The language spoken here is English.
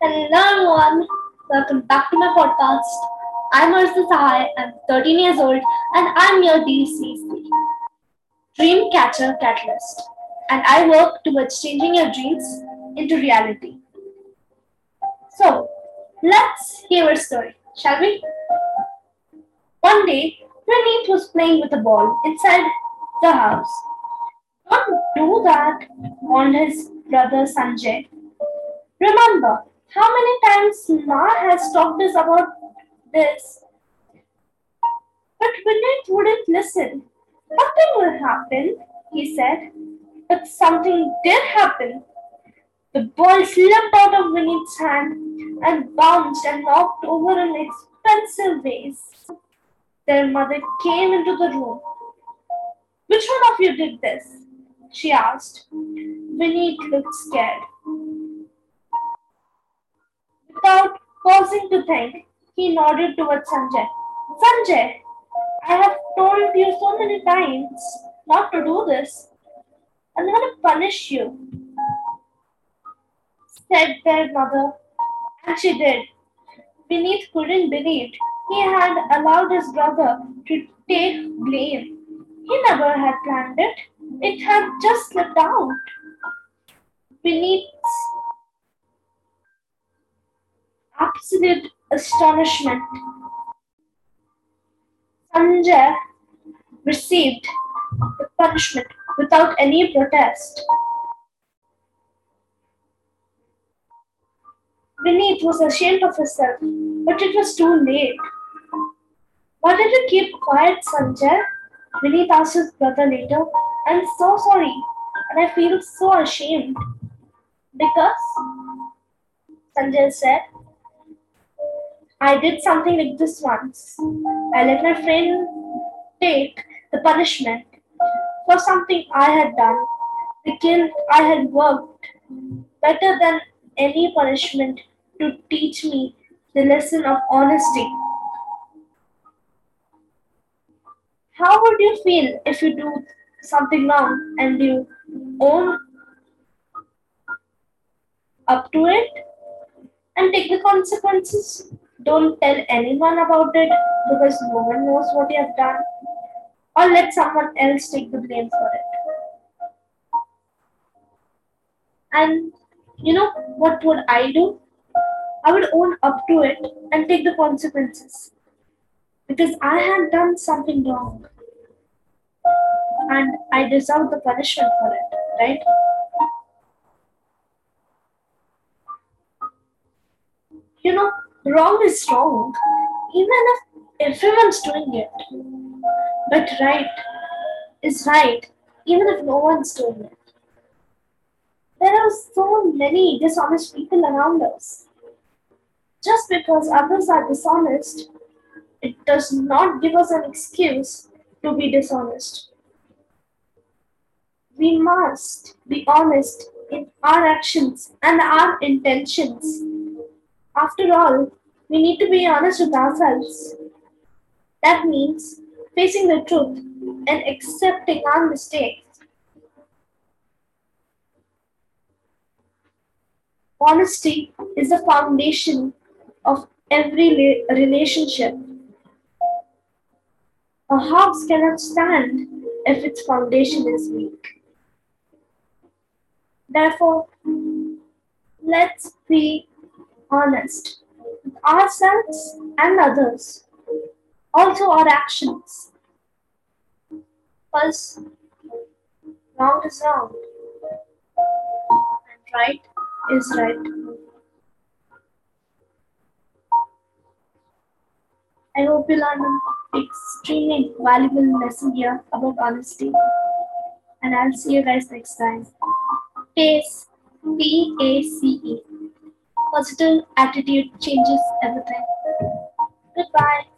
Hello everyone, welcome back to my podcast. I'm Arsa Sahai, I'm 13 years old and I'm your DCC, Dream Catcher Catalyst, and I work towards changing your dreams into reality. So, let's hear a story, shall we? One day, Praneeth was playing with a ball inside the house. Don't do that, warned his brother Sanjay. Remember, how many times Ma has talked us about this? But Vinay wouldn't listen. Nothing will happen, he said. But something did happen. The ball slipped out of Vinny's hand and bounced and knocked over an expensive vase. Their mother came into the room. Which one of you did this? she asked. Vinny looked scared. Without pausing to think, he nodded towards Sanjay. Sanjay, I have told you so many times not to do this. I'm going to punish you, said their mother. And she did. Vineet couldn't believe he had allowed his brother to take blame. He never had planned it. It had just slipped out. Vineet's absolute astonishment. Sanjay received the punishment without any protest. Vineet was ashamed of herself, but it was too late. Why did you keep quiet, Sanjay? Vineet asked his brother later. I'm so sorry, and I feel so ashamed. Because, Sanjay said, I did something like this once. I let my friend take the punishment for something I had done. The guilt I had worked better than any punishment to teach me the lesson of honesty. How would you feel if you do something wrong and you own up to it and take the consequences? Don't tell anyone about it because no one knows what you have done. Or let someone else take the blame for it. And you know what would I do? I would own up to it and take the consequences. Because I had done something wrong. And I deserve the punishment for it, right? You know, wrong is wrong, even if everyone's doing it. But right is right, even if no one's doing it. There are so many dishonest people around us. Just because others are dishonest, it does not give us an excuse to be dishonest. We must be honest in our actions and our intentions. After all, we need to be honest with ourselves. That means facing the truth and accepting our mistakes. Honesty is the foundation of every relationship. A house cannot stand if its foundation is weak. Therefore, let's be honest ourselves and others, also our actions. Because wrong is wrong and right is right. I hope you learned an extremely valuable lesson here about honesty. And I'll see you guys next time. PACE, P A C E. Positive attitude changes everything. Goodbye.